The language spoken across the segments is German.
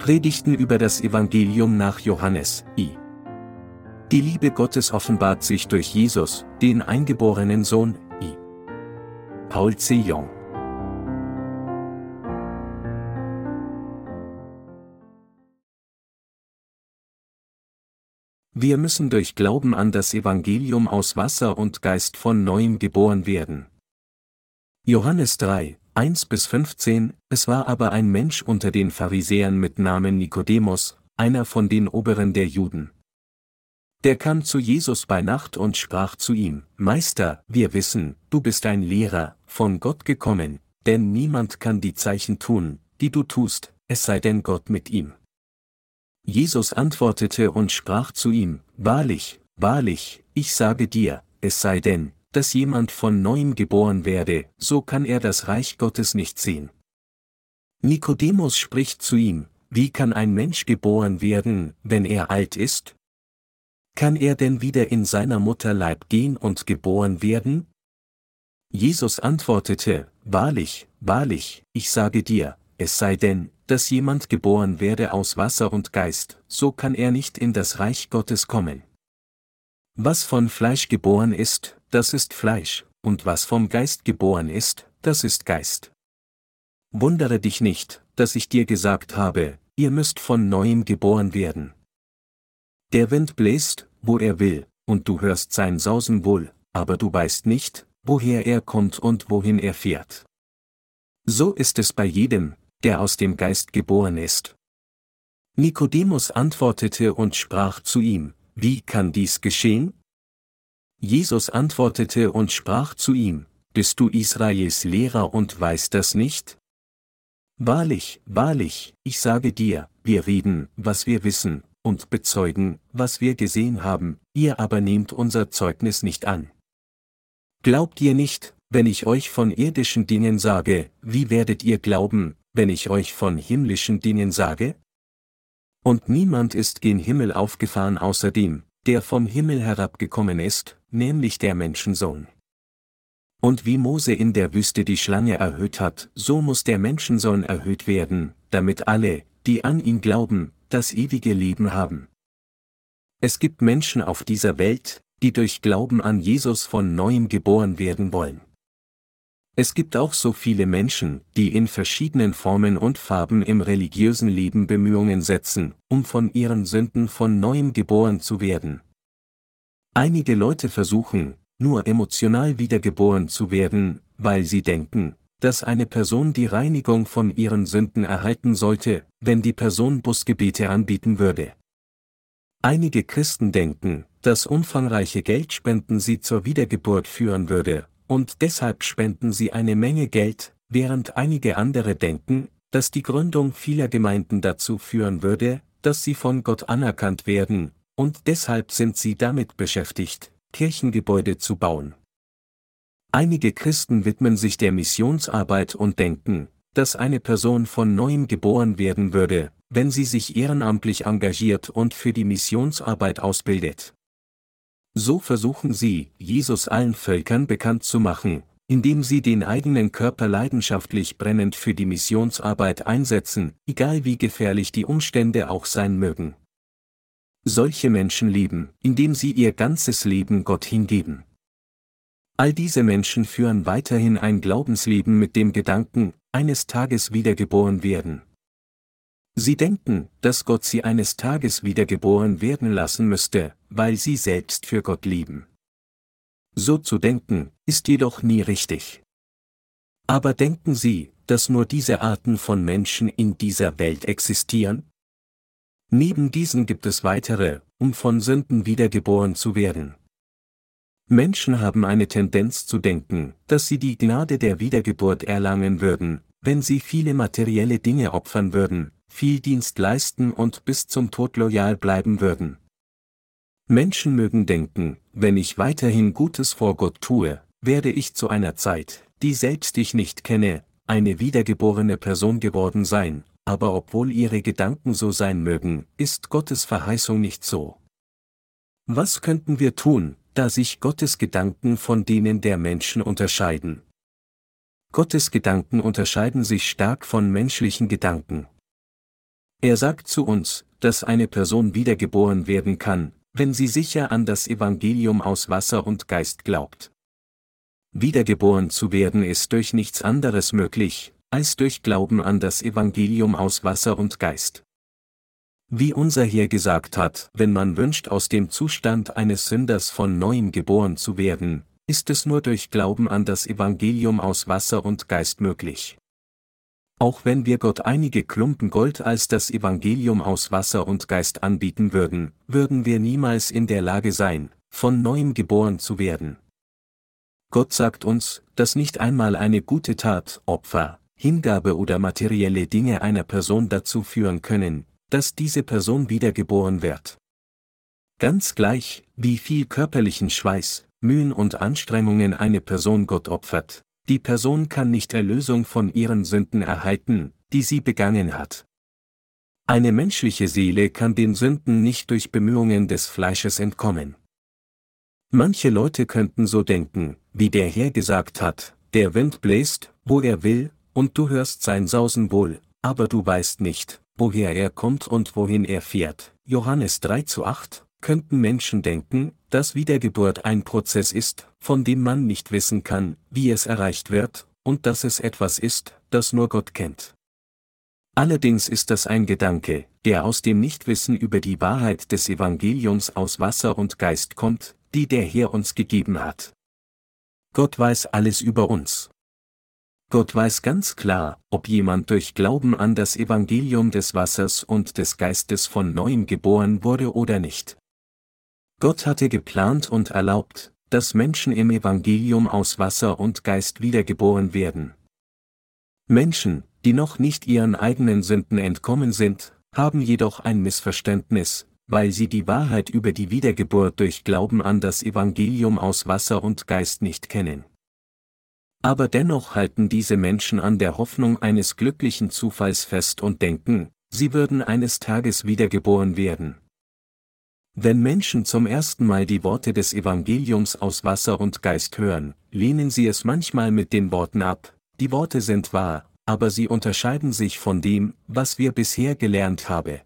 Predigten über das Evangelium nach Johannes, I. Die Liebe Gottes offenbart sich durch Jesus, den eingeborenen Sohn, I. Paul C. Jong. Wir müssen durch Glauben an das Evangelium aus Wasser und Geist von neuem geboren werden. Johannes 3, 1 bis 15, es war aber ein Mensch unter den Pharisäern mit Namen Nikodemus, einer von den Oberen der Juden. Der kam zu Jesus bei Nacht und sprach zu ihm, Meister, wir wissen, du bist ein Lehrer, von Gott gekommen, denn niemand kann die Zeichen tun, die du tust, es sei denn Gott mit ihm. Jesus antwortete und sprach zu ihm, Wahrlich, wahrlich, ich sage dir, es sei denn, dass jemand von neuem geboren werde, so kann er das Reich Gottes nicht sehen. Nikodemus spricht zu ihm, wie kann ein Mensch geboren werden, wenn er alt ist? Kann er denn wieder in seiner Mutter Leib gehen und geboren werden? Jesus antwortete, Wahrlich, wahrlich, ich sage dir, es sei denn, dass jemand geboren werde aus Wasser und Geist, so kann er nicht in das Reich Gottes kommen. Was von Fleisch geboren ist, das ist Fleisch, und was vom Geist geboren ist, das ist Geist. Wundere dich nicht, dass ich dir gesagt habe, ihr müsst von neuem geboren werden. Der Wind bläst, wo er will, und du hörst sein Sausen wohl, aber du weißt nicht, woher er kommt und wohin er fährt. So ist es bei jedem, der aus dem Geist geboren ist. Nikodemus antwortete und sprach zu ihm, Wie kann dies geschehen? Jesus antwortete und sprach zu ihm, Bist du Israels Lehrer und weißt das nicht? Wahrlich, wahrlich, ich sage dir, wir reden, was wir wissen, und bezeugen, was wir gesehen haben, ihr aber nehmt unser Zeugnis nicht an. Glaubt ihr nicht, wenn ich euch von irdischen Dingen sage, wie werdet ihr glauben, wenn ich euch von himmlischen Dingen sage? Und niemand ist gen Himmel aufgefahren außer dem, der vom Himmel herabgekommen ist, nämlich der Menschensohn. Und wie Mose in der Wüste die Schlange erhöht hat, so muss der Menschensohn erhöht werden, damit alle, die an ihn glauben, das ewige Leben haben. Es gibt Menschen auf dieser Welt, die durch Glauben an Jesus von neuem geboren werden wollen. Es gibt auch so viele Menschen, die in verschiedenen Formen und Farben im religiösen Leben Bemühungen setzen, um von ihren Sünden von neuem geboren zu werden. Einige Leute versuchen, nur emotional wiedergeboren zu werden, weil sie denken, dass eine Person die Reinigung von ihren Sünden erhalten sollte, wenn die Person Busgebete anbieten würde. Einige Christen denken, dass umfangreiche Geldspenden sie zur Wiedergeburt führen würde, und deshalb spenden sie eine Menge Geld, während einige andere denken, dass die Gründung vieler Gemeinden dazu führen würde, dass sie von Gott anerkannt werden, und deshalb sind sie damit beschäftigt, Kirchengebäude zu bauen. Einige Christen widmen sich der Missionsarbeit und denken, dass eine Person von neuem geboren werden würde, wenn sie sich ehrenamtlich engagiert und für die Missionsarbeit ausbildet. So versuchen sie, Jesus allen Völkern bekannt zu machen, indem sie den eigenen Körper leidenschaftlich brennend für die Missionsarbeit einsetzen, egal wie gefährlich die Umstände auch sein mögen. Solche Menschen leben, indem sie ihr ganzes Leben Gott hingeben. All diese Menschen führen weiterhin ein Glaubensleben mit dem Gedanken, eines Tages wiedergeboren werden. Sie denken, dass Gott sie eines Tages wiedergeboren werden lassen müsste, weil sie selbst für Gott lieben. So zu denken, ist jedoch nie richtig. Aber denken Sie, dass nur diese Arten von Menschen in dieser Welt existieren? Neben diesen gibt es weitere, um von Sünden wiedergeboren zu werden. Menschen haben eine Tendenz zu denken, dass sie die Gnade der Wiedergeburt erlangen würden, wenn sie viele materielle Dinge opfern würden, viel Dienst leisten und bis zum Tod loyal bleiben würden. Menschen mögen denken, wenn ich weiterhin Gutes vor Gott tue, werde ich zu einer Zeit, die selbst ich nicht kenne, eine wiedergeborene Person geworden sein, aber obwohl ihre Gedanken so sein mögen, ist Gottes Verheißung nicht so. Was könnten wir tun, da sich Gottes Gedanken von denen der Menschen unterscheiden? Gottes Gedanken unterscheiden sich stark von menschlichen Gedanken. Er sagt zu uns, dass eine Person wiedergeboren werden kann, wenn sie sicher an das Evangelium aus Wasser und Geist glaubt. Wiedergeboren zu werden ist durch nichts anderes möglich, als durch Glauben an das Evangelium aus Wasser und Geist. Wie unser Herr gesagt hat, wenn man wünscht aus dem Zustand eines Sünders von neuem geboren zu werden, ist es nur durch Glauben an das Evangelium aus Wasser und Geist möglich. Auch wenn wir Gott einige Klumpen Gold als das Evangelium aus Wasser und Geist anbieten würden, würden wir niemals in der Lage sein, von neuem geboren zu werden. Gott sagt uns, dass nicht einmal eine gute Tat, Opfer, Hingabe oder materielle Dinge einer Person dazu führen können, dass diese Person wiedergeboren wird. Ganz gleich, wie viel körperlichen Schweiß, Mühen und Anstrengungen eine Person Gott opfert, die Person kann nicht Erlösung von ihren Sünden erhalten, die sie begangen hat. Eine menschliche Seele kann den Sünden nicht durch Bemühungen des Fleisches entkommen. Manche Leute könnten so denken, wie der Herr gesagt hat, der Wind bläst, wo er will, und du hörst sein Sausen wohl, aber du weißt nicht, woher er kommt und wohin er fährt. Johannes 3 zu 8, könnten Menschen denken, dass Wiedergeburt ein Prozess ist, von dem man nicht wissen kann, wie es erreicht wird, und dass es etwas ist, das nur Gott kennt. Allerdings ist das ein Gedanke, der aus dem Nichtwissen über die Wahrheit des Evangeliums aus Wasser und Geist kommt, die der Herr uns gegeben hat. Gott weiß alles über uns. Gott weiß ganz klar, ob jemand durch Glauben an das Evangelium des Wassers und des Geistes von neuem geboren wurde oder nicht. Gott hatte geplant und erlaubt, dass Menschen im Evangelium aus Wasser und Geist wiedergeboren werden. Menschen, die noch nicht ihren eigenen Sünden entkommen sind, haben jedoch ein Missverständnis, weil sie die Wahrheit über die Wiedergeburt durch Glauben an das Evangelium aus Wasser und Geist nicht kennen. Aber dennoch halten diese Menschen an der Hoffnung eines glücklichen Zufalls fest und denken, sie würden eines Tages wiedergeboren werden. Wenn Menschen zum ersten Mal die Worte des Evangeliums aus Wasser und Geist hören, lehnen sie es manchmal mit den Worten ab, die Worte sind wahr, aber sie unterscheiden sich von dem, was wir bisher gelernt haben.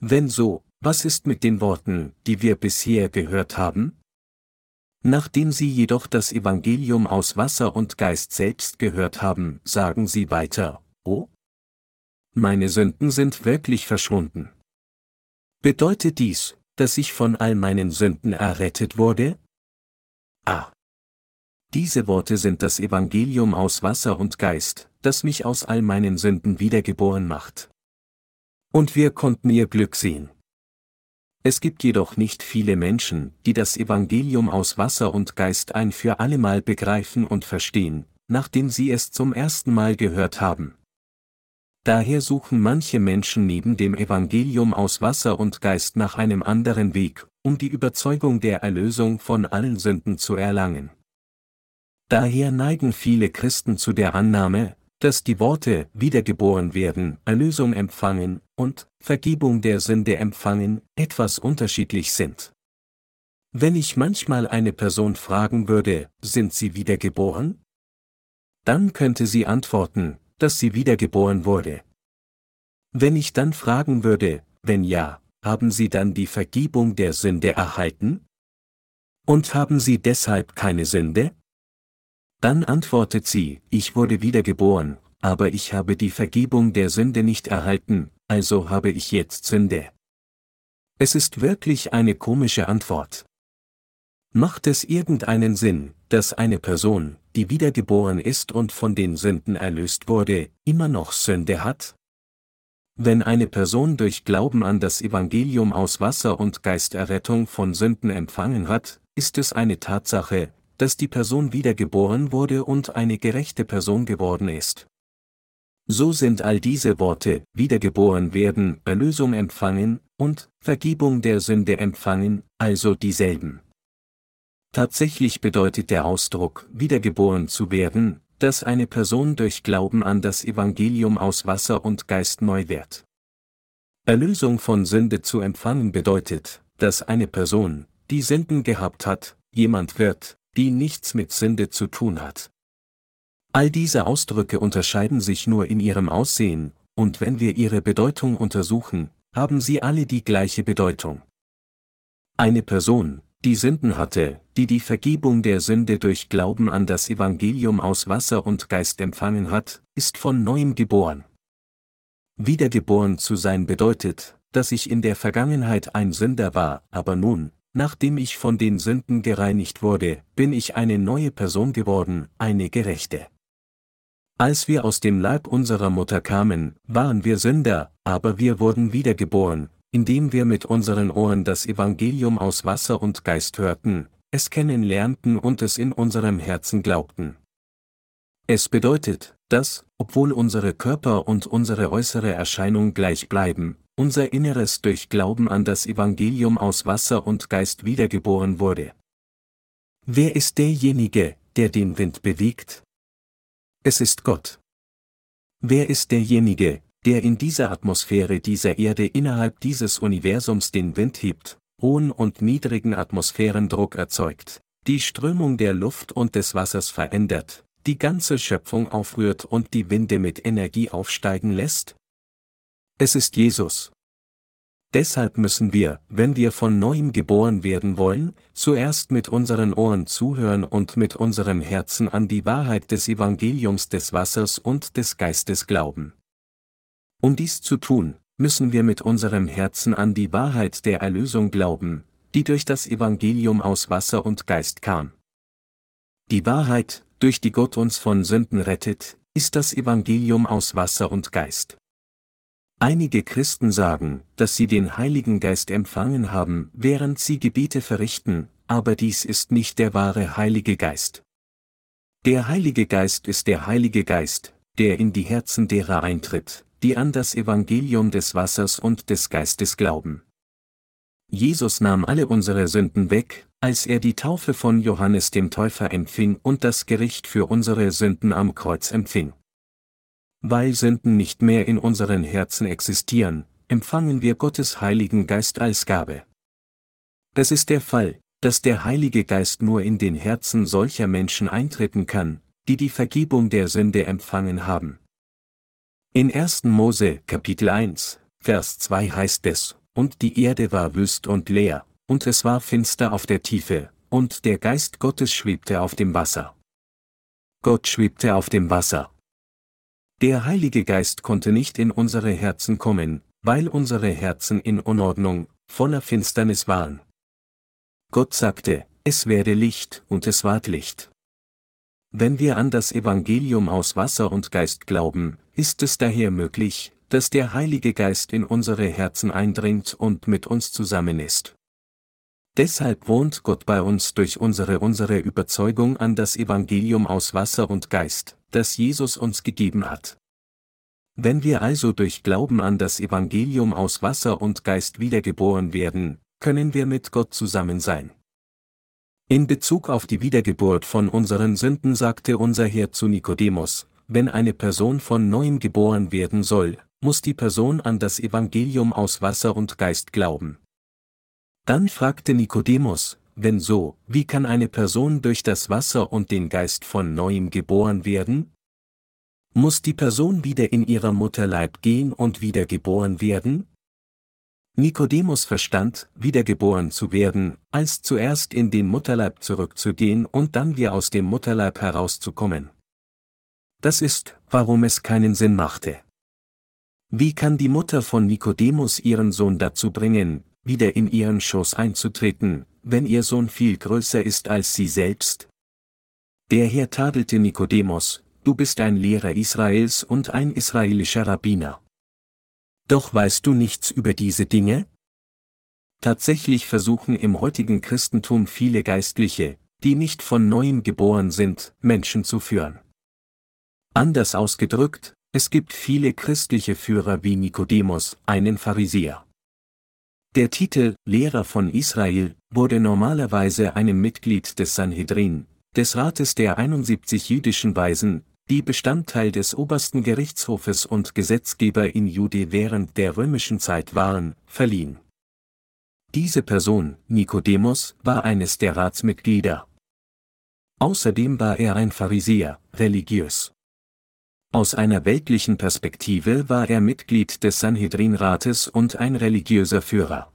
Wenn so, was ist mit den Worten, die wir bisher gehört haben? Nachdem sie jedoch das Evangelium aus Wasser und Geist selbst gehört haben, sagen sie weiter, Oh? Meine Sünden sind wirklich verschwunden. Bedeutet dies, dass ich von all meinen Sünden errettet wurde? Ah. Diese Worte sind das Evangelium aus Wasser und Geist, das mich aus all meinen Sünden wiedergeboren macht. Und wir konnten ihr Glück sehen. Es gibt jedoch nicht viele Menschen, die das Evangelium aus Wasser und Geist ein für allemal begreifen und verstehen, nachdem sie es zum ersten Mal gehört haben. Daher suchen manche Menschen neben dem Evangelium aus Wasser und Geist nach einem anderen Weg, um die Überzeugung der Erlösung von allen Sünden zu erlangen. Daher neigen viele Christen zu der Annahme, dass die Worte wiedergeboren werden, Erlösung empfangen und Vergebung der Sünde empfangen etwas unterschiedlich sind. Wenn ich manchmal eine Person fragen würde, sind sie wiedergeboren? Dann könnte sie antworten, dass sie wiedergeboren wurde. Wenn ich dann fragen würde, wenn ja, haben sie dann die Vergebung der Sünde erhalten? Und haben sie deshalb keine Sünde? Dann antwortet sie, ich wurde wiedergeboren, aber ich habe die Vergebung der Sünde nicht erhalten, also habe ich jetzt Sünde. Es ist wirklich eine komische Antwort. Macht es irgendeinen Sinn, dass eine Person, die wiedergeboren ist und von den Sünden erlöst wurde, immer noch Sünde hat? Wenn eine Person durch Glauben an das Evangelium aus Wasser und Geist Errettung von Sünden empfangen hat, ist es eine Tatsache, dass die Person wiedergeboren wurde und eine gerechte Person geworden ist. So sind all diese Worte, wiedergeboren werden, Erlösung empfangen und Vergebung der Sünde empfangen, also dieselben. Tatsächlich bedeutet der Ausdruck, wiedergeboren zu werden, dass eine Person durch Glauben an das Evangelium aus Wasser und Geist neu wird. Erlösung von Sünde zu empfangen bedeutet, dass eine Person, die Sünden gehabt hat, jemand wird, die nichts mit Sünde zu tun hat. All diese Ausdrücke unterscheiden sich nur in ihrem Aussehen, und wenn wir ihre Bedeutung untersuchen, haben sie alle die gleiche Bedeutung. Eine Person, die Sünden hatte, die die Vergebung der Sünde durch Glauben an das Evangelium aus Wasser und Geist empfangen hat, ist von neuem geboren. Wiedergeboren zu sein bedeutet, dass ich in der Vergangenheit ein Sünder war, aber nun, nachdem ich von den Sünden gereinigt wurde, bin ich eine neue Person geworden, eine Gerechte. Als wir aus dem Leib unserer Mutter kamen, waren wir Sünder, aber wir wurden wiedergeboren, indem wir mit unseren Ohren das Evangelium aus Wasser und Geist hörten, es kennenlernten und es in unserem Herzen glaubten. Es bedeutet, dass, obwohl unsere Körper und unsere äußere Erscheinung gleich bleiben, unser Inneres durch Glauben an das Evangelium aus Wasser und Geist wiedergeboren wurde. Wer ist derjenige, der den Wind bewegt? Es ist Gott. Wer ist derjenige, der in dieser Atmosphäre dieser Erde innerhalb dieses Universums den Wind hebt, hohen und niedrigen Atmosphärendruck erzeugt, die Strömung der Luft und des Wassers verändert, die ganze Schöpfung aufrührt und die Winde mit Energie aufsteigen lässt? Es ist Jesus. Deshalb müssen wir, wenn wir von neuem geboren werden wollen, zuerst mit unseren Ohren zuhören und mit unserem Herzen an die Wahrheit des Evangeliums des Wassers und des Geistes glauben. Um dies zu tun, müssen wir mit unserem Herzen an die Wahrheit der Erlösung glauben, die durch das Evangelium aus Wasser und Geist kam. Die Wahrheit, durch die Gott uns von Sünden rettet, ist das Evangelium aus Wasser und Geist. Einige Christen sagen, dass sie den Heiligen Geist empfangen haben, während sie Gebete verrichten, aber dies ist nicht der wahre Heilige Geist. Der Heilige Geist ist der Heilige Geist, der in die Herzen derer eintritt, die an das Evangelium des Wassers und des Geistes glauben. Jesus nahm alle unsere Sünden weg, als er die Taufe von Johannes dem Täufer empfing und das Gericht für unsere Sünden am Kreuz empfing. Weil Sünden nicht mehr in unseren Herzen existieren, empfangen wir Gottes Heiligen Geist als Gabe. Es ist der Fall, dass der Heilige Geist nur in den Herzen solcher Menschen eintreten kann, die die Vergebung der Sünde empfangen haben. In 1. Mose, Kapitel 1, Vers 2 heißt es, und die Erde war wüst und leer, und es war finster auf der Tiefe, und der Geist Gottes schwebte auf dem Wasser. Gott schwebte auf dem Wasser. Der Heilige Geist konnte nicht in unsere Herzen kommen, weil unsere Herzen in Unordnung, voller Finsternis waren. Gott sagte, es werde Licht, und es ward Licht. Wenn wir an das Evangelium aus Wasser und Geist glauben, ist es daher möglich, dass der Heilige Geist in unsere Herzen eindringt und mit uns zusammen ist. Deshalb wohnt Gott bei uns durch unsere unsere Überzeugung an das Evangelium aus Wasser und Geist, das Jesus uns gegeben hat. Wenn wir also durch Glauben an das Evangelium aus Wasser und Geist wiedergeboren werden, können wir mit Gott zusammen sein. In Bezug auf die Wiedergeburt von unseren Sünden sagte unser Herr zu Nikodemus, wenn eine Person von neuem geboren werden soll, muss die Person an das Evangelium aus Wasser und Geist glauben. Dann fragte Nikodemus, wenn so, wie kann eine Person durch das Wasser und den Geist von neuem geboren werden? Muss die Person wieder in ihrer Mutterleib gehen und wieder geboren werden? Nikodemus verstand, wiedergeboren zu werden, als zuerst in den Mutterleib zurückzugehen und dann wieder aus dem Mutterleib herauszukommen. Das ist, warum es keinen Sinn machte. Wie kann die Mutter von Nikodemus ihren Sohn dazu bringen, wieder in ihren Schoß einzutreten, wenn ihr Sohn viel größer ist als sie selbst? Der Herr tadelte Nikodemus, du bist ein Lehrer Israels und ein israelischer Rabbiner. Doch weißt du nichts über diese Dinge? Tatsächlich versuchen im heutigen Christentum viele Geistliche, die nicht von neuem geboren sind, Menschen zu führen. Anders ausgedrückt, es gibt viele christliche Führer wie Nikodemus, einen Pharisäer. Der Titel Lehrer von Israel wurde normalerweise einem Mitglied des Sanhedrin, des Rates der 71 jüdischen Weisen, die Bestandteil des obersten Gerichtshofes und Gesetzgeber in Jude während der römischen Zeit waren, verliehen. Diese Person, Nikodemus, war eines der Ratsmitglieder. Außerdem war er ein Pharisäer, religiös. Aus einer weltlichen Perspektive war er Mitglied des Sanhedrinrates und ein religiöser Führer.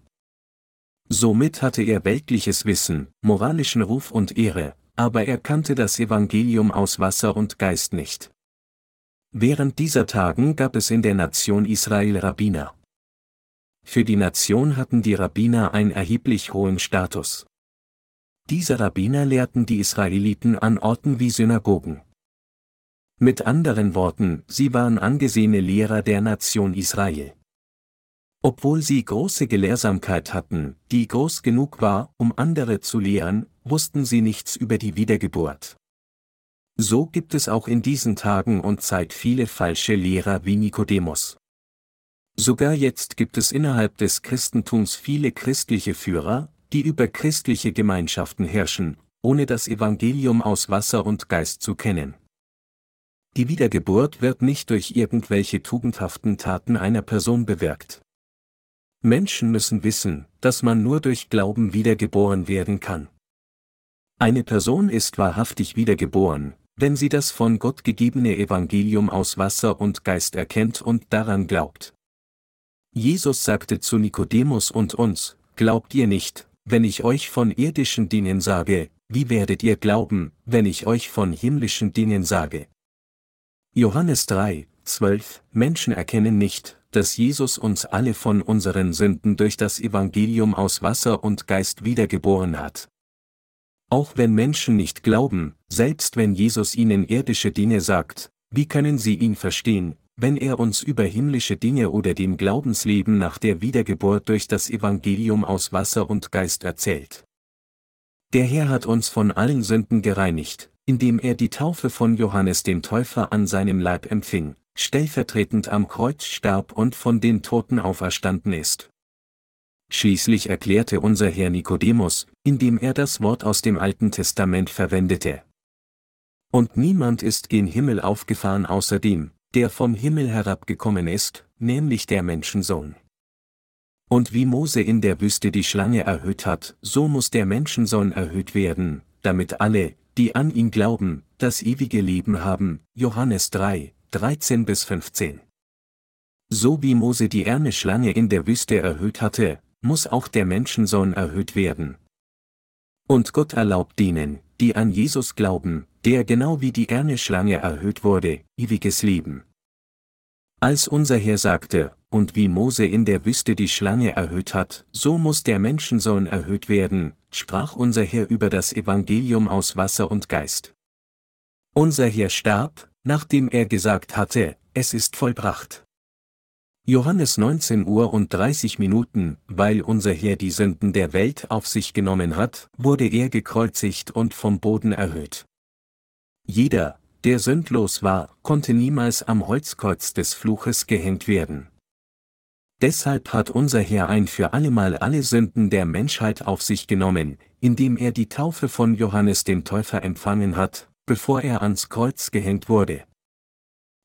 Somit hatte er weltliches Wissen, moralischen Ruf und Ehre, aber er kannte das Evangelium aus Wasser und Geist nicht. Während dieser Tagen gab es in der Nation Israel Rabbiner. Für die Nation hatten die Rabbiner einen erheblich hohen Status. Diese Rabbiner lehrten die Israeliten an Orten wie Synagogen. Mit anderen Worten, sie waren angesehene Lehrer der Nation Israel. Obwohl sie große Gelehrsamkeit hatten, die groß genug war, um andere zu lehren, wussten sie nichts über die Wiedergeburt. So gibt es auch in diesen Tagen und Zeit viele falsche Lehrer wie Nikodemus. Sogar jetzt gibt es innerhalb des Christentums viele christliche Führer, die über christliche Gemeinschaften herrschen, ohne das Evangelium aus Wasser und Geist zu kennen. Die Wiedergeburt wird nicht durch irgendwelche tugendhaften Taten einer Person bewirkt. Menschen müssen wissen, dass man nur durch Glauben wiedergeboren werden kann. Eine Person ist wahrhaftig wiedergeboren, wenn sie das von Gott gegebene Evangelium aus Wasser und Geist erkennt und daran glaubt. Jesus sagte zu Nikodemus und uns, Glaubt ihr nicht, wenn ich euch von irdischen Dingen sage, wie werdet ihr glauben, wenn ich euch von himmlischen Dingen sage? Johannes 3, 12 Menschen erkennen nicht, dass Jesus uns alle von unseren Sünden durch das Evangelium aus Wasser und Geist wiedergeboren hat. Auch wenn Menschen nicht glauben, selbst wenn Jesus ihnen irdische Dinge sagt, wie können sie ihn verstehen, wenn er uns über himmlische Dinge oder dem Glaubensleben nach der Wiedergeburt durch das Evangelium aus Wasser und Geist erzählt? Der Herr hat uns von allen Sünden gereinigt, indem er die Taufe von Johannes dem Täufer an seinem Leib empfing, stellvertretend am Kreuz starb und von den Toten auferstanden ist. Schließlich erklärte unser Herr Nikodemus, indem er das Wort aus dem Alten Testament verwendete. Und niemand ist gen Himmel aufgefahren außer dem, der vom Himmel herabgekommen ist, nämlich der Menschensohn. Und wie Mose in der Wüste die Schlange erhöht hat, so muss der Menschensohn erhöht werden, damit alle, die an ihn glauben, das ewige Leben haben. Johannes 3, 13 bis 15. So wie Mose die erne Schlange in der Wüste erhöht hatte, muss auch der Menschensohn erhöht werden. Und Gott erlaubt denen, die an Jesus glauben, der genau wie die erne Schlange erhöht wurde, ewiges Leben. Als unser Herr sagte, und wie Mose in der Wüste die Schlange erhöht hat, so muss der Menschensohn erhöht werden, sprach unser Herr über das Evangelium aus Wasser und Geist. Unser Herr starb, nachdem er gesagt hatte, es ist vollbracht. Johannes 19 Uhr und 30 Minuten, weil unser Herr die Sünden der Welt auf sich genommen hat, wurde er gekreuzigt und vom Boden erhöht. Jeder, der sündlos war, konnte niemals am Holzkreuz des Fluches gehängt werden. Deshalb hat unser Herr ein für allemal alle Sünden der Menschheit auf sich genommen, indem er die Taufe von Johannes dem Täufer empfangen hat, bevor er ans Kreuz gehängt wurde.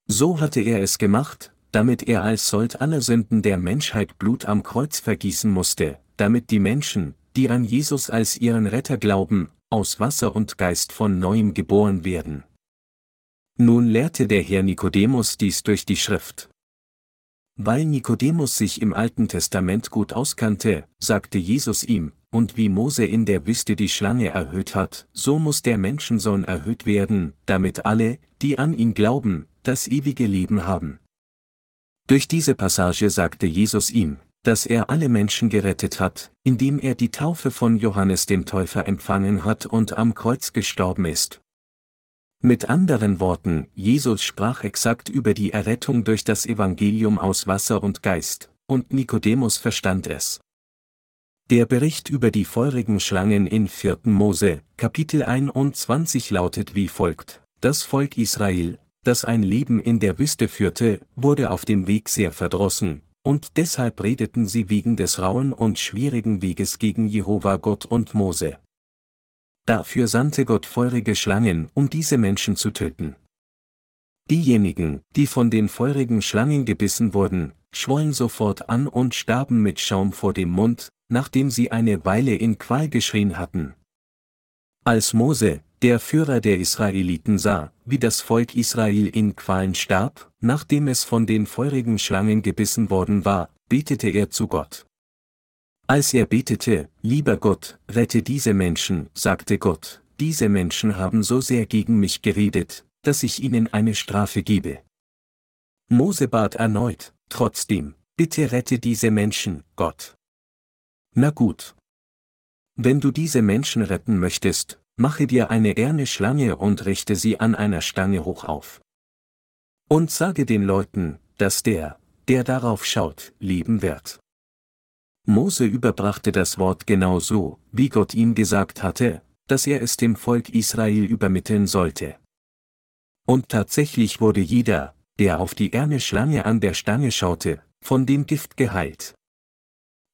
So hatte er es gemacht, damit er als Sold aller Sünden der Menschheit Blut am Kreuz vergießen musste, damit die Menschen, die an Jesus als ihren Retter glauben, aus Wasser und Geist von neuem geboren werden. Nun lehrte der Herr Nikodemus dies durch die Schrift. Weil Nikodemus sich im Alten Testament gut auskannte, sagte Jesus ihm, und wie Mose in der Wüste die Schlange erhöht hat, so muss der Menschensohn erhöht werden, damit alle, die an ihn glauben, das ewige Leben haben. Durch diese Passage sagte Jesus ihm, dass er alle Menschen gerettet hat, indem er die Taufe von Johannes dem Täufer empfangen hat und am Kreuz gestorben ist, mit anderen Worten, Jesus sprach exakt über die Errettung durch das Evangelium aus Wasser und Geist, und Nikodemus verstand es. Der Bericht über die feurigen Schlangen in 4. Mose, Kapitel 21 lautet wie folgt. Das Volk Israel, das ein Leben in der Wüste führte, wurde auf dem Weg sehr verdrossen, und deshalb redeten sie wegen des rauen und schwierigen Weges gegen Jehova Gott und Mose. Dafür sandte Gott feurige Schlangen, um diese Menschen zu töten. Diejenigen, die von den feurigen Schlangen gebissen wurden, schwollen sofort an und starben mit Schaum vor dem Mund, nachdem sie eine Weile in Qual geschrien hatten. Als Mose, der Führer der Israeliten sah, wie das Volk Israel in Qualen starb, nachdem es von den feurigen Schlangen gebissen worden war, betete er zu Gott. Als er betete, lieber Gott, rette diese Menschen, sagte Gott, diese Menschen haben so sehr gegen mich geredet, dass ich ihnen eine Strafe gebe. Mose bat erneut, trotzdem, bitte rette diese Menschen, Gott. Na gut. Wenn du diese Menschen retten möchtest, mache dir eine erne Schlange und richte sie an einer Stange hoch auf. Und sage den Leuten, dass der, der darauf schaut, leben wird. Mose überbrachte das Wort genau so, wie Gott ihm gesagt hatte, dass er es dem Volk Israel übermitteln sollte. Und tatsächlich wurde jeder, der auf die erne Schlange an der Stange schaute, von dem Gift geheilt.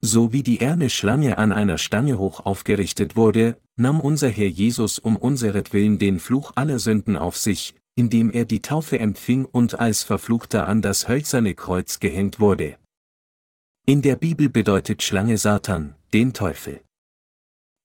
So wie die erne Schlange an einer Stange hoch aufgerichtet wurde, nahm unser Herr Jesus um unseretwillen den Fluch aller Sünden auf sich, indem er die Taufe empfing und als Verfluchter an das hölzerne Kreuz gehängt wurde. In der Bibel bedeutet Schlange Satan, den Teufel.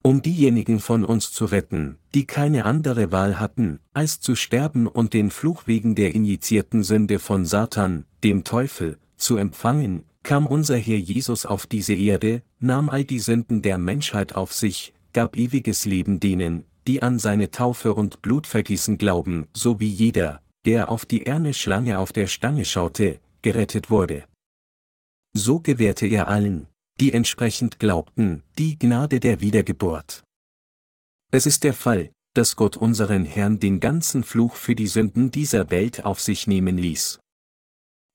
Um diejenigen von uns zu retten, die keine andere Wahl hatten, als zu sterben und den Fluch wegen der injizierten Sünde von Satan, dem Teufel, zu empfangen, kam unser Herr Jesus auf diese Erde, nahm all die Sünden der Menschheit auf sich, gab ewiges Leben denen, die an seine Taufe und Blutvergießen glauben, so wie jeder, der auf die erne Schlange auf der Stange schaute, gerettet wurde. So gewährte er allen, die entsprechend glaubten, die Gnade der Wiedergeburt. Es ist der Fall, dass Gott unseren Herrn den ganzen Fluch für die Sünden dieser Welt auf sich nehmen ließ.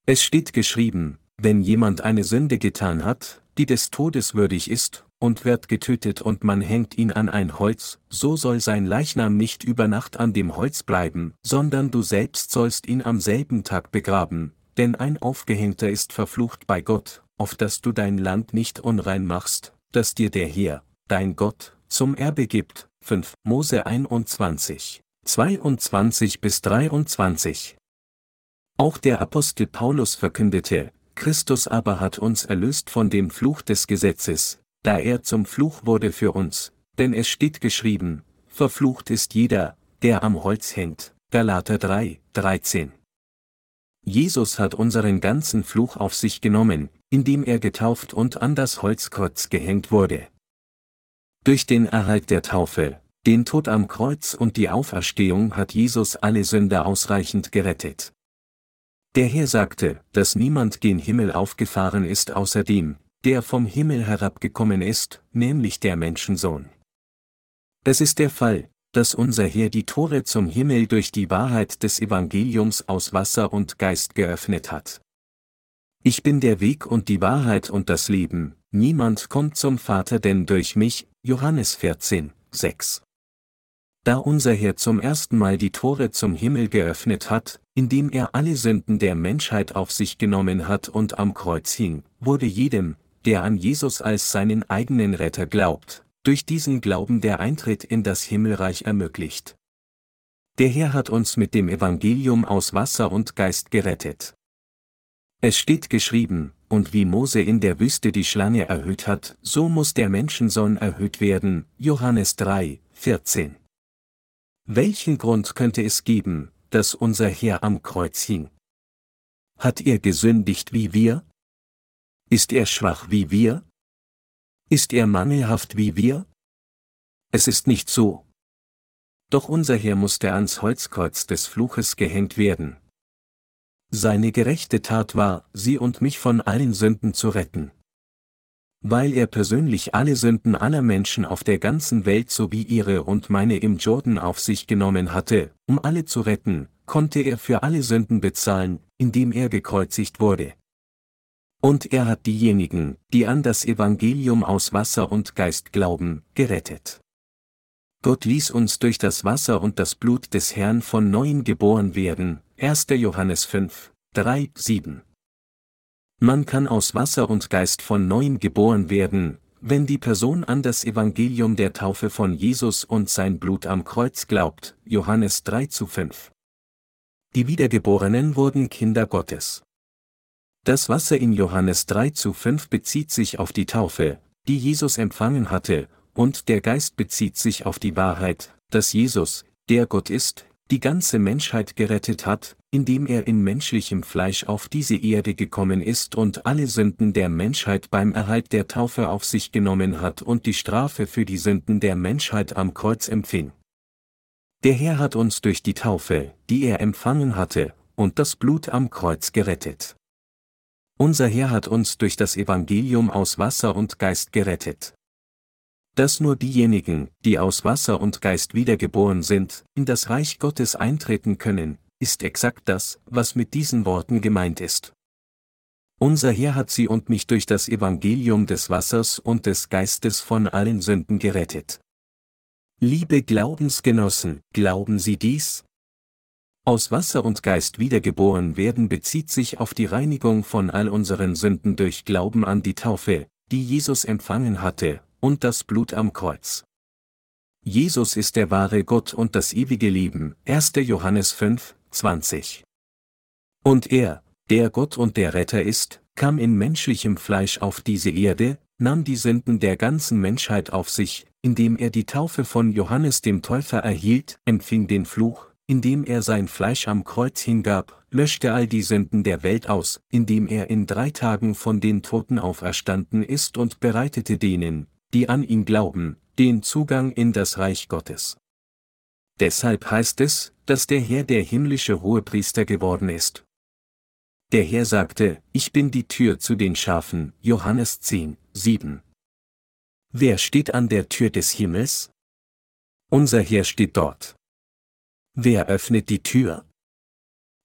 Es steht geschrieben, wenn jemand eine Sünde getan hat, die des Todes würdig ist, und wird getötet und man hängt ihn an ein Holz, so soll sein Leichnam nicht über Nacht an dem Holz bleiben, sondern du selbst sollst ihn am selben Tag begraben, denn ein Aufgehängter ist verflucht bei Gott, auf dass du dein Land nicht unrein machst, das dir der Herr, dein Gott, zum Erbe gibt. 5 Mose 21, 22 bis 23. Auch der Apostel Paulus verkündete, Christus aber hat uns erlöst von dem Fluch des Gesetzes, da er zum Fluch wurde für uns, denn es steht geschrieben, verflucht ist jeder, der am Holz hängt. Galater 3, 13. Jesus hat unseren ganzen Fluch auf sich genommen, indem er getauft und an das Holzkreuz gehängt wurde. Durch den Erhalt der Taufe, den Tod am Kreuz und die Auferstehung hat Jesus alle Sünder ausreichend gerettet. Der Herr sagte, dass niemand gen Himmel aufgefahren ist außer dem, der vom Himmel herabgekommen ist, nämlich der Menschensohn. Es ist der Fall, dass unser Herr die Tore zum Himmel durch die Wahrheit des Evangeliums aus Wasser und Geist geöffnet hat. Ich bin der Weg und die Wahrheit und das Leben, niemand kommt zum Vater denn durch mich, Johannes 14, 6. Da unser Herr zum ersten Mal die Tore zum Himmel geöffnet hat, indem er alle Sünden der Menschheit auf sich genommen hat und am Kreuz hing, wurde jedem, der an Jesus als seinen eigenen Retter glaubt, durch diesen Glauben der Eintritt in das Himmelreich ermöglicht. Der Herr hat uns mit dem Evangelium aus Wasser und Geist gerettet. Es steht geschrieben, und wie Mose in der Wüste die Schlange erhöht hat, so muss der Menschensohn erhöht werden, Johannes 3, 14. Welchen Grund könnte es geben, dass unser Herr am Kreuz hing. Hat er gesündigt wie wir? Ist er schwach wie wir? Ist er mangelhaft wie wir? Es ist nicht so. Doch unser Herr musste ans Holzkreuz des Fluches gehängt werden. Seine gerechte Tat war, sie und mich von allen Sünden zu retten. Weil er persönlich alle Sünden aller Menschen auf der ganzen Welt sowie ihre und meine im Jordan auf sich genommen hatte, um alle zu retten, konnte er für alle Sünden bezahlen, indem er gekreuzigt wurde. Und er hat diejenigen, die an das Evangelium aus Wasser und Geist glauben, gerettet. Gott ließ uns durch das Wasser und das Blut des Herrn von neuem geboren werden, 1. Johannes 5, 3, 7. Man kann aus Wasser und Geist von neuem geboren werden, wenn die Person an das Evangelium der Taufe von Jesus und sein Blut am Kreuz glaubt, Johannes 3 zu 5. Die Wiedergeborenen wurden Kinder Gottes. Das Wasser in Johannes 3 zu 5 bezieht sich auf die Taufe, die Jesus empfangen hatte, und der Geist bezieht sich auf die Wahrheit, dass Jesus, der Gott ist, die ganze Menschheit gerettet hat, indem er in menschlichem Fleisch auf diese Erde gekommen ist und alle Sünden der Menschheit beim Erhalt der Taufe auf sich genommen hat und die Strafe für die Sünden der Menschheit am Kreuz empfing. Der Herr hat uns durch die Taufe, die er empfangen hatte, und das Blut am Kreuz gerettet. Unser Herr hat uns durch das Evangelium aus Wasser und Geist gerettet. Dass nur diejenigen, die aus Wasser und Geist wiedergeboren sind, in das Reich Gottes eintreten können, ist exakt das, was mit diesen Worten gemeint ist. Unser Herr hat sie und mich durch das Evangelium des Wassers und des Geistes von allen Sünden gerettet. Liebe Glaubensgenossen, glauben Sie dies? Aus Wasser und Geist wiedergeboren werden bezieht sich auf die Reinigung von all unseren Sünden durch Glauben an die Taufe, die Jesus empfangen hatte, und das Blut am Kreuz. Jesus ist der wahre Gott und das ewige Leben, 1. Johannes 5, 20. Und er, der Gott und der Retter ist, kam in menschlichem Fleisch auf diese Erde, nahm die Sünden der ganzen Menschheit auf sich, indem er die Taufe von Johannes dem Täufer erhielt, empfing den Fluch, indem er sein Fleisch am Kreuz hingab, löschte all die Sünden der Welt aus, indem er in drei Tagen von den Toten auferstanden ist und bereitete denen, die an ihn glauben, den Zugang in das Reich Gottes. Deshalb heißt es, dass der Herr der himmlische Hohepriester geworden ist. Der Herr sagte, ich bin die Tür zu den Schafen, Johannes 10, 7. Wer steht an der Tür des Himmels? Unser Herr steht dort. Wer öffnet die Tür?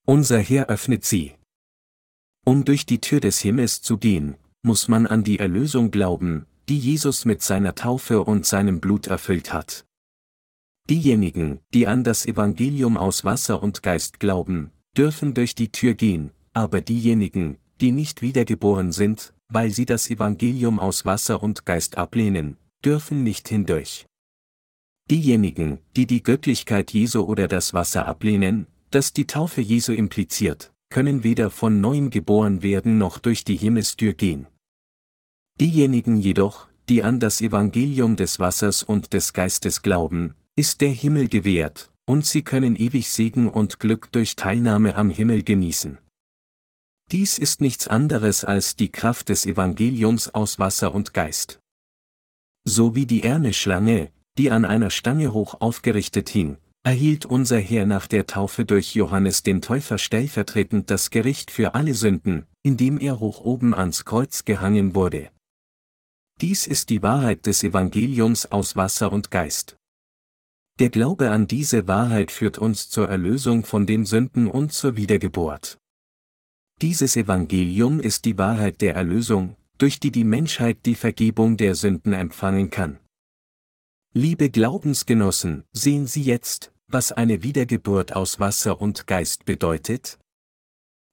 Unser Herr öffnet sie. Um durch die Tür des Himmels zu gehen, muss man an die Erlösung glauben, die Jesus mit seiner Taufe und seinem Blut erfüllt hat. Diejenigen, die an das Evangelium aus Wasser und Geist glauben, dürfen durch die Tür gehen, aber diejenigen, die nicht wiedergeboren sind, weil sie das Evangelium aus Wasser und Geist ablehnen, dürfen nicht hindurch. Diejenigen, die die Göttlichkeit Jesu oder das Wasser ablehnen, das die Taufe Jesu impliziert, können weder von neuem geboren werden noch durch die Himmelstür gehen. Diejenigen jedoch, die an das Evangelium des Wassers und des Geistes glauben, ist der Himmel gewährt, und sie können ewig Segen und Glück durch Teilnahme am Himmel genießen. Dies ist nichts anderes als die Kraft des Evangeliums aus Wasser und Geist. So wie die Erneschlange, die an einer Stange hoch aufgerichtet hing, erhielt unser Herr nach der Taufe durch Johannes den Täufer stellvertretend das Gericht für alle Sünden, indem er hoch oben ans Kreuz gehangen wurde. Dies ist die Wahrheit des Evangeliums aus Wasser und Geist. Der Glaube an diese Wahrheit führt uns zur Erlösung von den Sünden und zur Wiedergeburt. Dieses Evangelium ist die Wahrheit der Erlösung, durch die die Menschheit die Vergebung der Sünden empfangen kann. Liebe Glaubensgenossen, sehen Sie jetzt, was eine Wiedergeburt aus Wasser und Geist bedeutet?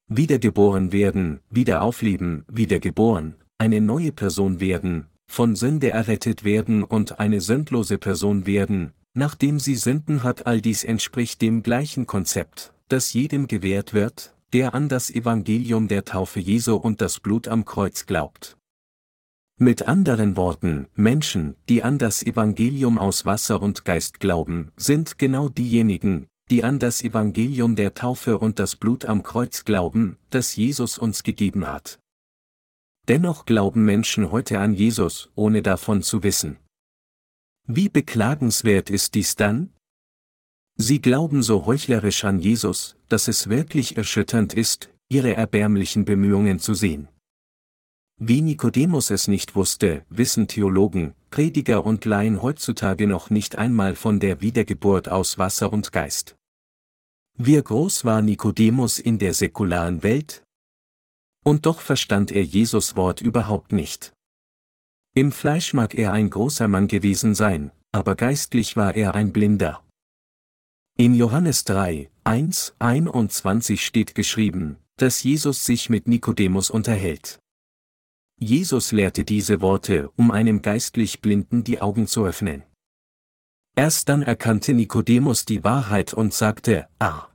Wiedergeboren werden, wieder aufleben, wiedergeboren, eine neue Person werden, von Sünde errettet werden und eine sündlose Person werden, nachdem sie Sünden hat, all dies entspricht dem gleichen Konzept, das jedem gewährt wird, der an das Evangelium der Taufe Jesu und das Blut am Kreuz glaubt. Mit anderen Worten, Menschen, die an das Evangelium aus Wasser und Geist glauben, sind genau diejenigen, die an das Evangelium der Taufe und das Blut am Kreuz glauben, das Jesus uns gegeben hat. Dennoch glauben Menschen heute an Jesus, ohne davon zu wissen. Wie beklagenswert ist dies dann? Sie glauben so heuchlerisch an Jesus, dass es wirklich erschütternd ist, ihre erbärmlichen Bemühungen zu sehen. Wie Nikodemus es nicht wusste, wissen Theologen, Prediger und Laien heutzutage noch nicht einmal von der Wiedergeburt aus Wasser und Geist. Wie groß war Nikodemus in der säkularen Welt? Und doch verstand er Jesus Wort überhaupt nicht. Im Fleisch mag er ein großer Mann gewesen sein, aber geistlich war er ein Blinder. In Johannes 3, 1, 21 steht geschrieben, dass Jesus sich mit Nikodemus unterhält. Jesus lehrte diese Worte, um einem geistlich Blinden die Augen zu öffnen. Erst dann erkannte Nikodemus die Wahrheit und sagte, ah.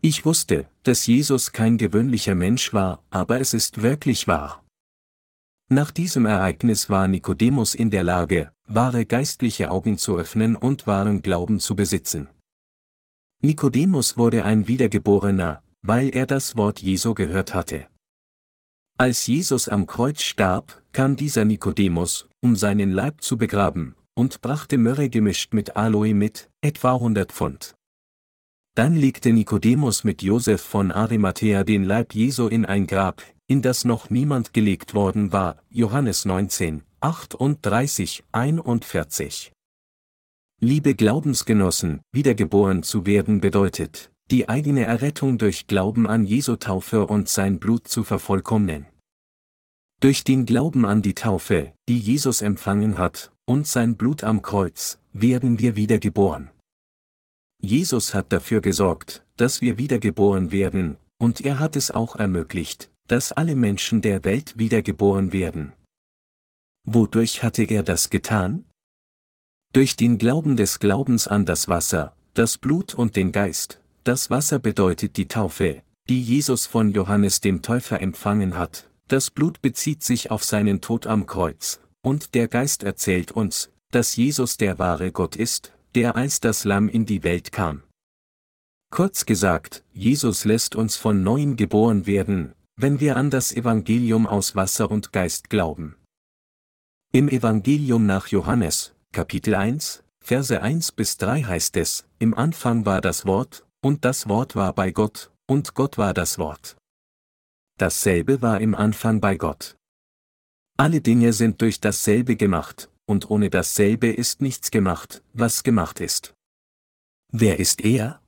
Ich wusste, dass Jesus kein gewöhnlicher Mensch war, aber es ist wirklich wahr. Nach diesem Ereignis war Nikodemus in der Lage, wahre geistliche Augen zu öffnen und wahren Glauben zu besitzen. Nikodemus wurde ein Wiedergeborener, weil er das Wort Jesu gehört hatte. Als Jesus am Kreuz starb, kam dieser Nikodemus, um seinen Leib zu begraben, und brachte Myrrhe gemischt mit Aloe mit, etwa 100 Pfund. Dann legte Nikodemus mit Josef von Arimathea den Leib Jesu in ein Grab, in das noch niemand gelegt worden war, Johannes 19, 38, 41. Liebe Glaubensgenossen, wiedergeboren zu werden bedeutet, die eigene Errettung durch Glauben an Jesu Taufe und sein Blut zu vervollkommnen. Durch den Glauben an die Taufe, die Jesus empfangen hat, und sein Blut am Kreuz, werden wir wiedergeboren. Jesus hat dafür gesorgt, dass wir wiedergeboren werden, und er hat es auch ermöglicht, dass alle Menschen der Welt wiedergeboren werden. Wodurch hatte er das getan? Durch den Glauben des Glaubens an das Wasser, das Blut und den Geist. Das Wasser bedeutet die Taufe, die Jesus von Johannes dem Täufer empfangen hat. Das Blut bezieht sich auf seinen Tod am Kreuz, und der Geist erzählt uns, dass Jesus der wahre Gott ist, der als das Lamm in die Welt kam. Kurz gesagt, Jesus lässt uns von neuem geboren werden, wenn wir an das Evangelium aus Wasser und Geist glauben. Im Evangelium nach Johannes, Kapitel 1, Verse 1 bis 3 heißt es, im Anfang war das Wort, und das Wort war bei Gott, und Gott war das Wort. Dasselbe war im Anfang bei Gott. Alle Dinge sind durch dasselbe gemacht, und ohne dasselbe ist nichts gemacht, was gemacht ist. Wer ist er?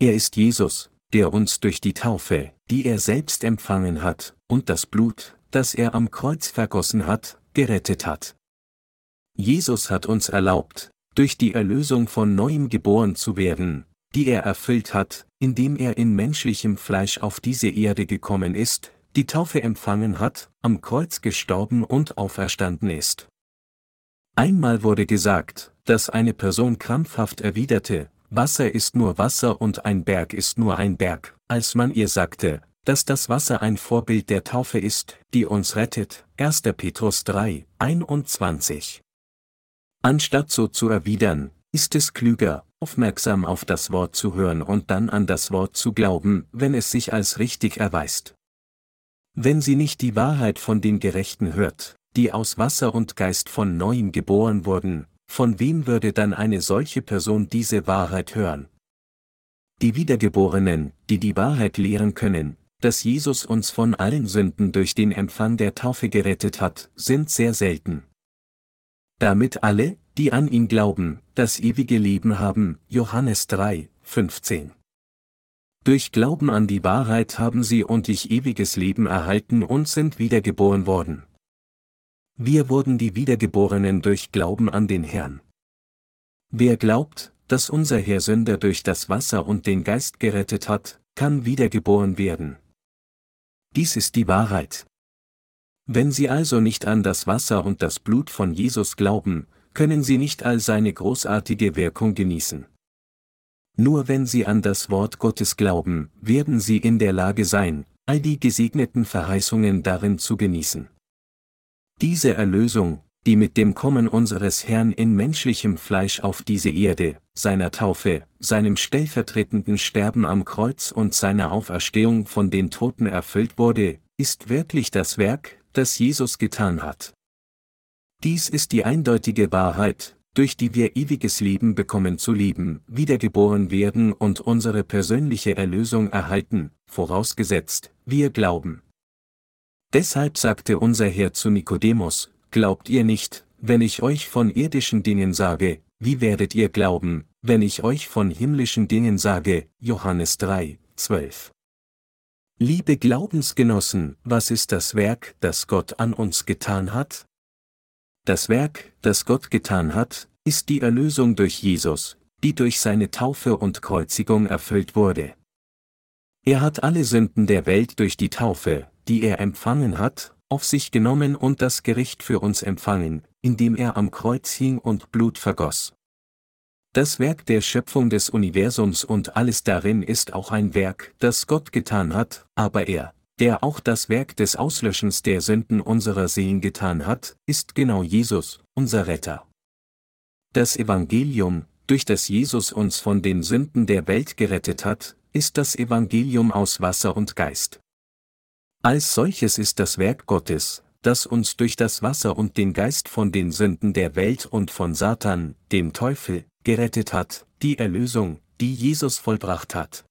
Er ist Jesus, der uns durch die Taufe, die er selbst empfangen hat, und das Blut, das er am Kreuz vergossen hat, gerettet hat. Jesus hat uns erlaubt, durch die Erlösung von neuem geboren zu werden, die er erfüllt hat, indem er in menschlichem Fleisch auf diese Erde gekommen ist, die Taufe empfangen hat, am Kreuz gestorben und auferstanden ist. Einmal wurde gesagt, dass eine Person krampfhaft erwiderte, Wasser ist nur Wasser und ein Berg ist nur ein Berg, als man ihr sagte, dass das Wasser ein Vorbild der Taufe ist, die uns rettet, 1. Petrus 3, 21. Anstatt so zu erwidern, ist es klüger, aufmerksam auf das Wort zu hören und dann an das Wort zu glauben, wenn es sich als richtig erweist. Wenn sie nicht die Wahrheit von den Gerechten hört, die aus Wasser und Geist von neuem geboren wurden, von wem würde dann eine solche Person diese Wahrheit hören? Die Wiedergeborenen, die die Wahrheit lehren können, dass Jesus uns von allen Sünden durch den Empfang der Taufe gerettet hat, sind sehr selten. Damit alle, die an ihn glauben, das ewige Leben haben, Johannes 3, 15. Durch Glauben an die Wahrheit haben sie und ich ewiges Leben erhalten und sind wiedergeboren worden. Wir wurden die Wiedergeborenen durch Glauben an den Herrn. Wer glaubt, dass unser Herr Sünder durch das Wasser und den Geist gerettet hat, kann wiedergeboren werden. Dies ist die Wahrheit. Wenn Sie also nicht an das Wasser und das Blut von Jesus glauben, können Sie nicht all seine großartige Wirkung genießen. Nur wenn Sie an das Wort Gottes glauben, werden Sie in der Lage sein, all die gesegneten Verheißungen darin zu genießen. Diese Erlösung, die mit dem Kommen unseres Herrn in menschlichem Fleisch auf diese Erde, seiner Taufe, seinem stellvertretenden Sterben am Kreuz und seiner Auferstehung von den Toten erfüllt wurde, ist wirklich das Werk, das Jesus getan hat. Dies ist die eindeutige Wahrheit, durch die wir ewiges Leben bekommen zu lieben, wiedergeboren werden und unsere persönliche Erlösung erhalten, vorausgesetzt, wir glauben. Deshalb sagte unser Herr zu Nikodemus, Glaubt ihr nicht, wenn ich euch von irdischen Dingen sage, wie werdet ihr glauben, wenn ich euch von himmlischen Dingen sage, Johannes 3, 12. Liebe Glaubensgenossen, was ist das Werk, das Gott an uns getan hat? Das Werk, das Gott getan hat, ist die Erlösung durch Jesus, die durch seine Taufe und Kreuzigung erfüllt wurde. Er hat alle Sünden der Welt durch die Taufe, die er empfangen hat, auf sich genommen und das Gericht für uns empfangen, indem er am Kreuz hing und Blut vergoss. Das Werk der Schöpfung des Universums und alles darin ist auch ein Werk, das Gott getan hat, aber er, der auch das Werk des Auslöschens der Sünden unserer Seelen getan hat, ist genau Jesus, unser Retter. Das Evangelium, durch das Jesus uns von den Sünden der Welt gerettet hat, ist das Evangelium aus Wasser und Geist. Als solches ist das Werk Gottes, das uns durch das Wasser und den Geist von den Sünden der Welt und von Satan, dem Teufel, gerettet hat, die Erlösung, die Jesus vollbracht hat.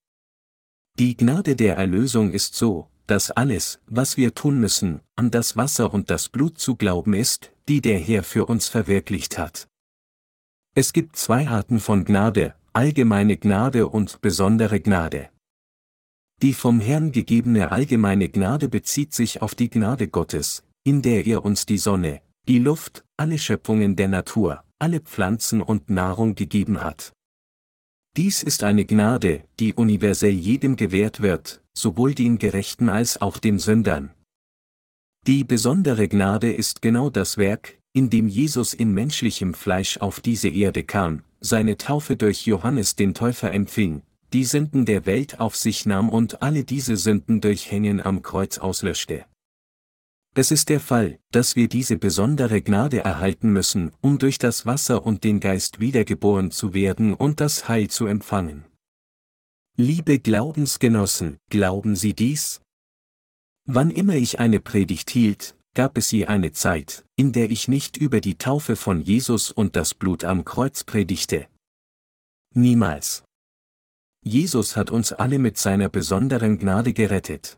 Die Gnade der Erlösung ist so, dass alles, was wir tun müssen, an das Wasser und das Blut zu glauben ist, die der Herr für uns verwirklicht hat. Es gibt zwei Arten von Gnade, allgemeine Gnade und besondere Gnade. Die vom Herrn gegebene allgemeine Gnade bezieht sich auf die Gnade Gottes, in der er uns die Sonne, die Luft, alle Schöpfungen der Natur, alle Pflanzen und Nahrung gegeben hat. Dies ist eine Gnade, die universell jedem gewährt wird, sowohl den Gerechten als auch den Sündern. Die besondere Gnade ist genau das Werk, in dem Jesus in menschlichem Fleisch auf diese Erde kam, seine Taufe durch Johannes den Täufer empfing, die Sünden der Welt auf sich nahm und alle diese Sünden durch Hängen am Kreuz auslöschte. Es ist der Fall, dass wir diese besondere Gnade erhalten müssen, um durch das Wasser und den Geist wiedergeboren zu werden und das Heil zu empfangen. Liebe Glaubensgenossen, glauben Sie dies? Wann immer ich eine Predigt hielt, gab es je eine Zeit, in der ich nicht über die Taufe von Jesus und das Blut am Kreuz predigte. Niemals. Jesus hat uns alle mit seiner besonderen Gnade gerettet.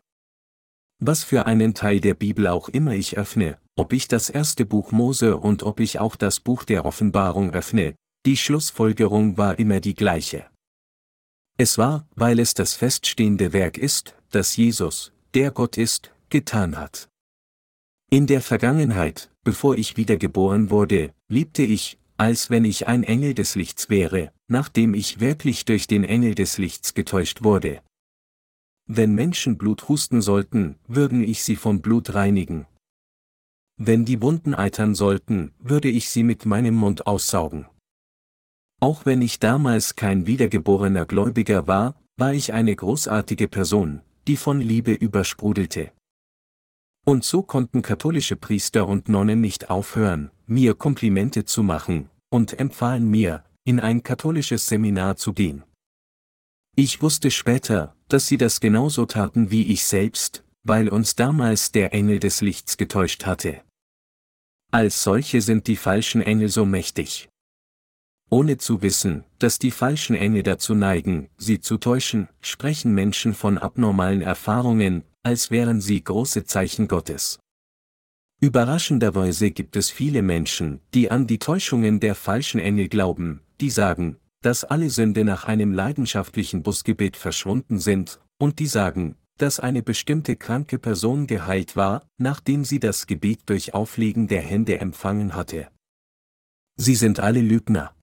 Was für einen Teil der Bibel auch immer ich öffne, ob ich das erste Buch Mose und ob ich auch das Buch der Offenbarung öffne, die Schlussfolgerung war immer die gleiche. Es war, weil es das feststehende Werk ist, das Jesus, der Gott ist, getan hat. In der Vergangenheit, bevor ich wiedergeboren wurde, liebte ich, als wenn ich ein Engel des Lichts wäre, nachdem ich wirklich durch den Engel des Lichts getäuscht wurde, wenn Menschen Blut husten sollten, würden ich sie vom Blut reinigen. Wenn die Wunden eitern sollten, würde ich sie mit meinem Mund aussaugen. Auch wenn ich damals kein wiedergeborener Gläubiger war, war ich eine großartige Person, die von Liebe übersprudelte. Und so konnten katholische Priester und Nonnen nicht aufhören, mir Komplimente zu machen, und empfahlen mir, in ein katholisches Seminar zu gehen. Ich wusste später, dass sie das genauso taten wie ich selbst, weil uns damals der Engel des Lichts getäuscht hatte. Als solche sind die falschen Engel so mächtig. Ohne zu wissen, dass die falschen Engel dazu neigen, sie zu täuschen, sprechen Menschen von abnormalen Erfahrungen, als wären sie große Zeichen Gottes. Überraschenderweise gibt es viele Menschen, die an die Täuschungen der falschen Engel glauben, die sagen, dass alle Sünde nach einem leidenschaftlichen Busgebet verschwunden sind, und die sagen, dass eine bestimmte kranke Person geheilt war, nachdem sie das Gebet durch Auflegen der Hände empfangen hatte. Sie sind alle Lügner.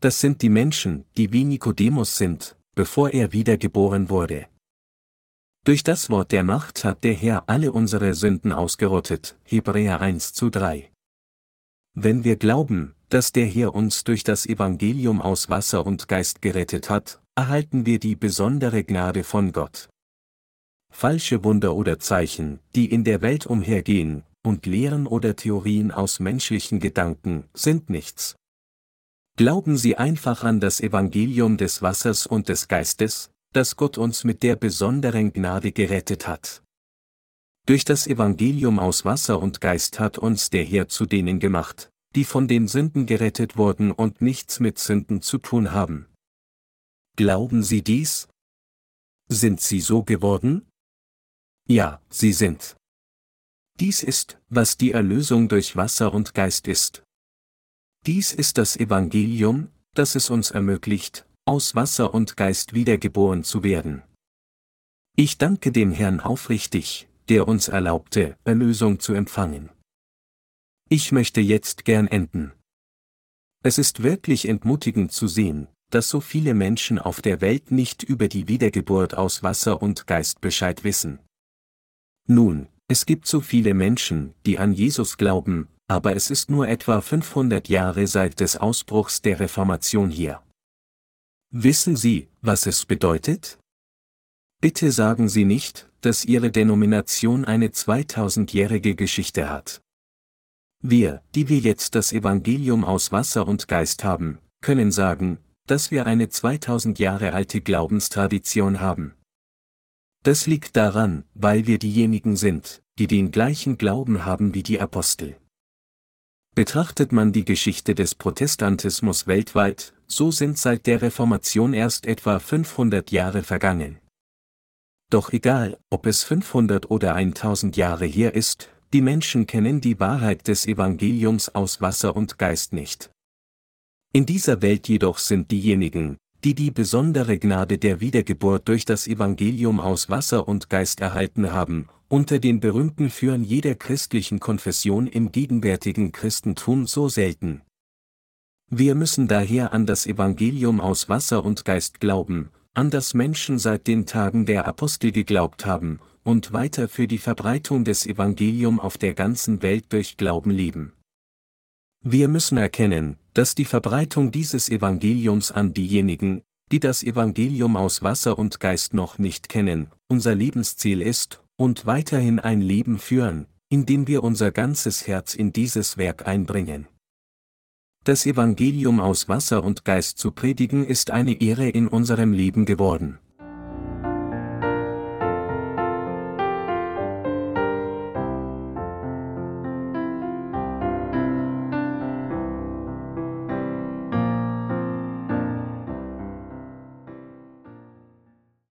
Das sind die Menschen, die wie Nikodemus sind, bevor er wiedergeboren wurde. Durch das Wort der Macht hat der Herr alle unsere Sünden ausgerottet, Hebräer 1 zu 3. Wenn wir glauben, dass der Herr uns durch das Evangelium aus Wasser und Geist gerettet hat, erhalten wir die besondere Gnade von Gott. Falsche Wunder oder Zeichen, die in der Welt umhergehen, und Lehren oder Theorien aus menschlichen Gedanken, sind nichts. Glauben Sie einfach an das Evangelium des Wassers und des Geistes, das Gott uns mit der besonderen Gnade gerettet hat. Durch das Evangelium aus Wasser und Geist hat uns der Herr zu denen gemacht, die von den Sünden gerettet wurden und nichts mit Sünden zu tun haben. Glauben Sie dies? Sind Sie so geworden? Ja, Sie sind. Dies ist, was die Erlösung durch Wasser und Geist ist. Dies ist das Evangelium, das es uns ermöglicht, aus Wasser und Geist wiedergeboren zu werden. Ich danke dem Herrn aufrichtig, der uns erlaubte, Erlösung zu empfangen. Ich möchte jetzt gern enden. Es ist wirklich entmutigend zu sehen, dass so viele Menschen auf der Welt nicht über die Wiedergeburt aus Wasser und Geist Bescheid wissen. Nun, es gibt so viele Menschen, die an Jesus glauben, aber es ist nur etwa 500 Jahre seit des Ausbruchs der Reformation hier. Wissen Sie, was es bedeutet? Bitte sagen Sie nicht, dass Ihre Denomination eine 2000-jährige Geschichte hat. Wir, die wir jetzt das Evangelium aus Wasser und Geist haben, können sagen, dass wir eine 2000 Jahre alte Glaubenstradition haben. Das liegt daran, weil wir diejenigen sind, die den gleichen Glauben haben wie die Apostel. Betrachtet man die Geschichte des Protestantismus weltweit, so sind seit der Reformation erst etwa 500 Jahre vergangen. Doch egal, ob es 500 oder 1000 Jahre her ist, die Menschen kennen die Wahrheit des Evangeliums aus Wasser und Geist nicht. In dieser Welt jedoch sind diejenigen, die die besondere Gnade der Wiedergeburt durch das Evangelium aus Wasser und Geist erhalten haben, unter den berühmten Führern jeder christlichen Konfession im gegenwärtigen Christentum so selten. Wir müssen daher an das Evangelium aus Wasser und Geist glauben, an das Menschen seit den Tagen der Apostel geglaubt haben, und weiter für die Verbreitung des Evangelium auf der ganzen Welt durch Glauben leben. Wir müssen erkennen, dass die Verbreitung dieses Evangeliums an diejenigen, die das Evangelium aus Wasser und Geist noch nicht kennen, unser Lebensziel ist, und weiterhin ein Leben führen, indem wir unser ganzes Herz in dieses Werk einbringen. Das Evangelium aus Wasser und Geist zu predigen ist eine Ehre in unserem Leben geworden.